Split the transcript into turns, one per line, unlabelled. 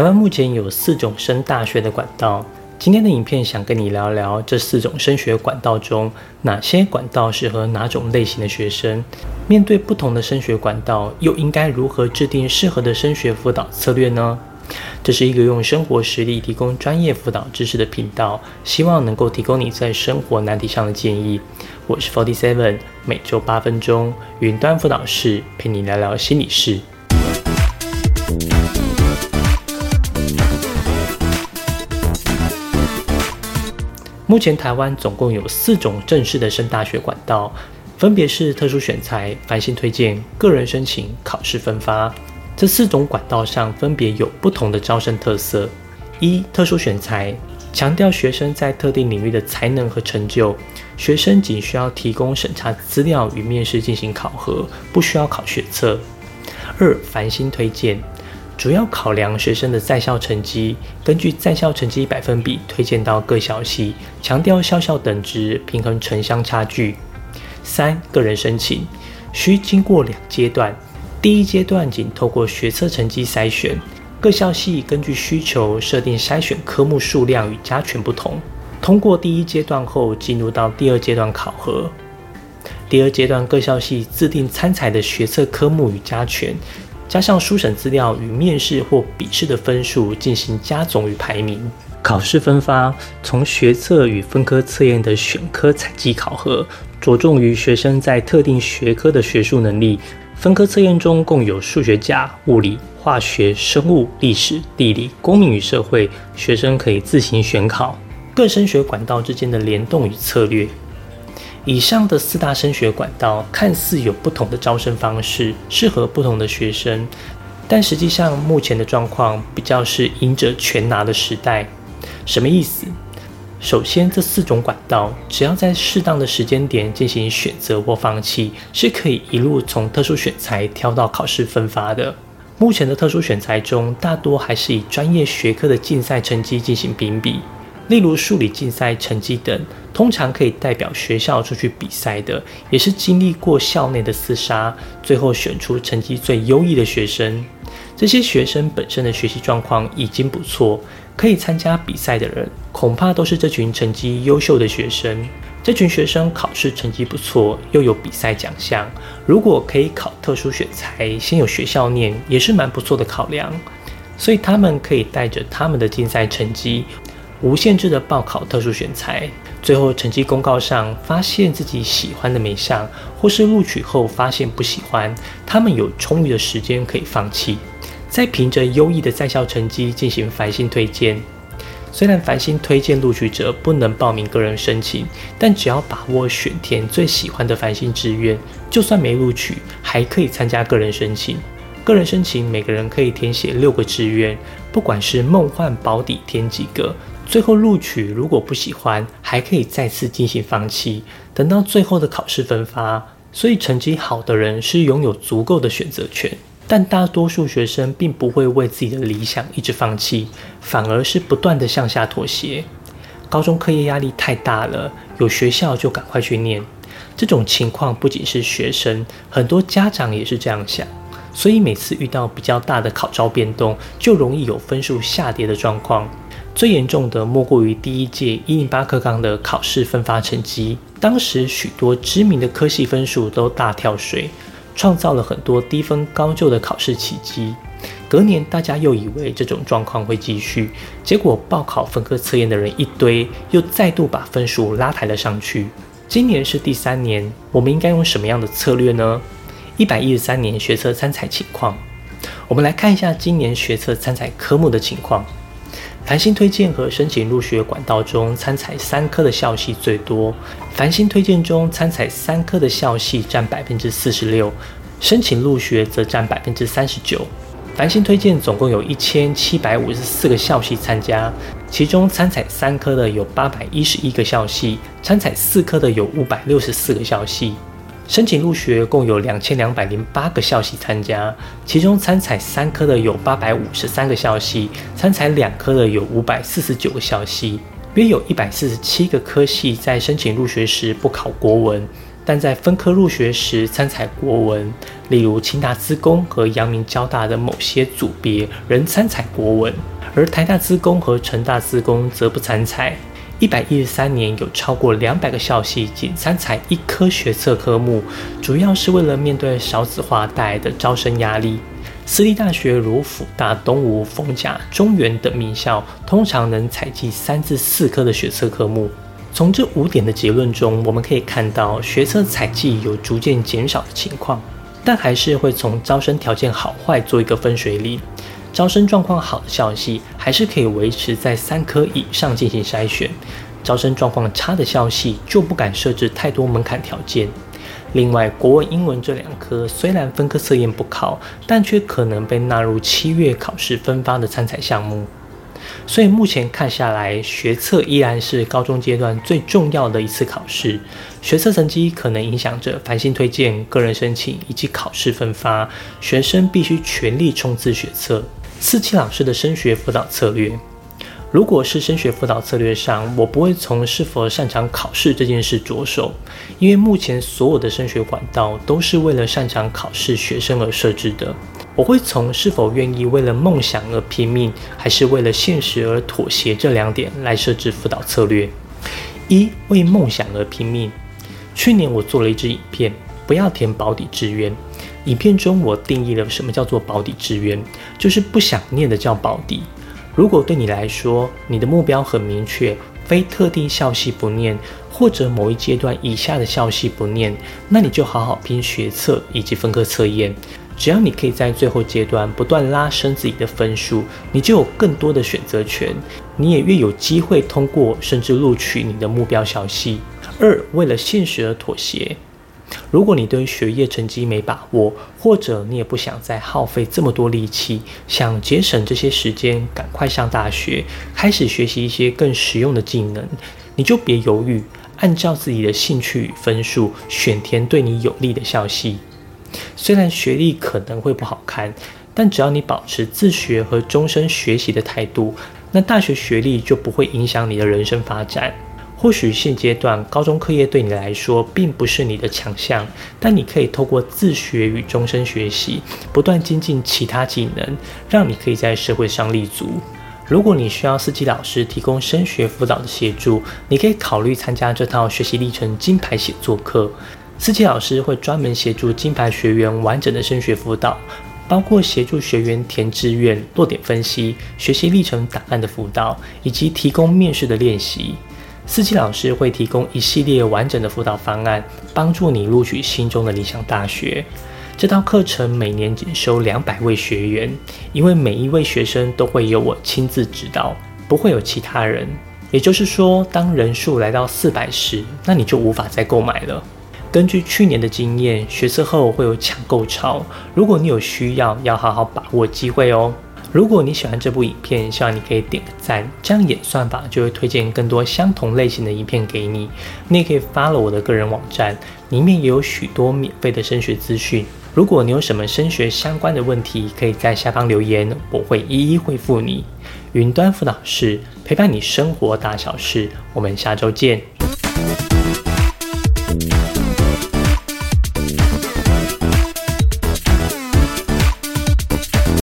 台湾目前有四种升大学的管道。今天的影片想跟你聊聊这四种升学管道中，哪些管道适合哪种类型的学生？面对不同的升学管道，又应该如何制定适合的升学辅导策略呢？这是一个用生活实例提供专业辅导知识的频道，希望能够提供你在生活难题上的建议。我是 Forty Seven，每周八分钟，云端辅导室陪你聊聊心理事。目前台湾总共有四种正式的升大学管道，分别是特殊选材、繁星推荐、个人申请、考试分发。这四种管道上分别有不同的招生特色。一、特殊选材强调学生在特定领域的才能和成就，学生仅需要提供审查资料与面试进行考核，不需要考学测。二、繁星推荐。主要考量学生的在校成绩，根据在校成绩百分比推荐到各校系，强调校校等值，平衡城乡差距。三个人申请需经过两阶段，第一阶段仅透过学测成绩筛选，各校系根据需求设定筛选科目数量与加权不同。通过第一阶段后，进入到第二阶段考核。第二阶段各校系自定参采的学测科目与加权。加上书审资料与面试或笔试的分数进行加总与排名，考试分发从学测与分科测验的选科采集考核，着重于学生在特定学科的学术能力。分科测验中共有数学家、物理、化学、生物、历史、地理、公民与社会，学生可以自行选考。各升学管道之间的联动与策略。以上的四大升学管道看似有不同的招生方式，适合不同的学生，但实际上目前的状况比较是赢者全拿的时代。什么意思？首先，这四种管道只要在适当的时间点进行选择或放弃，是可以一路从特殊选材挑到考试分发的。目前的特殊选材中，大多还是以专业学科的竞赛成绩进行评比。例如数理竞赛成绩等，通常可以代表学校出去比赛的，也是经历过校内的厮杀，最后选出成绩最优异的学生。这些学生本身的学习状况已经不错，可以参加比赛的人，恐怕都是这群成绩优秀的学生。这群学生考试成绩不错，又有比赛奖项，如果可以考特殊选材，先有学校念，也是蛮不错的考量。所以他们可以带着他们的竞赛成绩。无限制的报考特殊选材，最后成绩公告上发现自己喜欢的没上，或是录取后发现不喜欢，他们有充裕的时间可以放弃，再凭着优异的在校成绩进行繁星推荐。虽然繁星推荐录取者不能报名个人申请，但只要把握选填最喜欢的繁星志愿，就算没录取，还可以参加个人申请。个人申请每个人可以填写六个志愿，不管是梦幻保底填几个。最后录取，如果不喜欢，还可以再次进行放弃，等到最后的考试分发。所以成绩好的人是拥有足够的选择权，但大多数学生并不会为自己的理想一直放弃，反而是不断的向下妥协。高中课业压力太大了，有学校就赶快去念。这种情况不仅是学生，很多家长也是这样想。所以每次遇到比较大的考招变动，就容易有分数下跌的状况。最严重的莫过于第一届一零八课纲的考试分发成绩，当时许多知名的科系分数都大跳水，创造了很多低分高就的考试奇迹。隔年大家又以为这种状况会继续，结果报考分科测验的人一堆，又再度把分数拉抬了上去。今年是第三年，我们应该用什么样的策略呢？一百一十三年学测参采情况，我们来看一下今年学测参采科目的情况。繁星推荐和申请入学管道中，参采三科的校系最多。繁星推荐中参采三科的校系占百分之四十六，申请入学则占百分之三十九。繁星推荐总共有一千七百五十四个校系参加，其中参采三科的有八百一十一个校系，参采四科的有五百六十四个校系。申请入学共有两千两百零八个校系参加，其中参采三科的有八百五十三个校系，参采两科的有五百四十九个校系，约有一百四十七个科系在申请入学时不考国文，但在分科入学时参采国文，例如清大资工和阳明交大的某些组别仍参采国文。而台大资工和成大资工则不参采。一百一十三年有超过两百个校系仅参采一科学测科目，主要是为了面对少子化带来的招生压力。私立大学如辅大、东吴、逢甲、中原等名校，通常能采集三至四科的学测科目。从这五点的结论中，我们可以看到学测采集有逐渐减少的情况，但还是会从招生条件好坏做一个分水岭。招生状况好的校系，还是可以维持在三科以上进行筛选；招生状况差的校系，就不敢设置太多门槛条件。另外，国文、英文这两科虽然分科测验不考，但却可能被纳入七月考试分发的参赛项目。所以目前看下来，学测依然是高中阶段最重要的一次考试。学测成绩可能影响着繁星推荐、个人申请以及考试分发，学生必须全力冲刺学测。四期老师的升学辅导策略。如果是升学辅导策略上，我不会从是否擅长考试这件事着手，因为目前所有的升学管道都是为了擅长考试学生而设置的。我会从是否愿意为了梦想而拼命，还是为了现实而妥协这两点来设置辅导策略。一为梦想而拼命。去年我做了一支影片，不要填保底志愿。影片中我定义了什么叫做保底志愿，就是不想念的叫保底。如果对你来说，你的目标很明确，非特定校系不念，或者某一阶段以下的校系不念，那你就好好拼学测以及分科测验。只要你可以在最后阶段不断拉升自己的分数，你就有更多的选择权，你也越有机会通过甚至录取你的目标校系。二，为了现实而妥协。如果你对学业成绩没把握，或者你也不想再耗费这么多力气，想节省这些时间，赶快上大学，开始学习一些更实用的技能，你就别犹豫，按照自己的兴趣与分数选填对你有利的校系。虽然学历可能会不好看，但只要你保持自学和终身学习的态度，那大学学历就不会影响你的人生发展。或许现阶段高中课业对你来说并不是你的强项，但你可以透过自学与终身学习，不断精进其他技能，让你可以在社会上立足。如果你需要四级老师提供升学辅导的协助，你可以考虑参加这套学习历程金牌写作课。四级老师会专门协助金牌学员完整的升学辅导，包括协助学员填志愿、落点分析、学习历程档案的辅导，以及提供面试的练习。司机老师会提供一系列完整的辅导方案，帮助你录取心中的理想大学。这套课程每年仅收两百位学员，因为每一位学生都会由我亲自指导，不会有其他人。也就是说，当人数来到四百时，那你就无法再购买了。根据去年的经验，学测后会有抢购潮，如果你有需要，要好好把握机会哦。如果你喜欢这部影片，希望你可以点个赞，这样演算法就会推荐更多相同类型的影片给你。你也可以发了我的个人网站，里面也有许多免费的升学资讯。如果你有什么升学相关的问题，可以在下方留言，我会一一回复你。云端辅导室陪伴你生活大小事，我们下周见。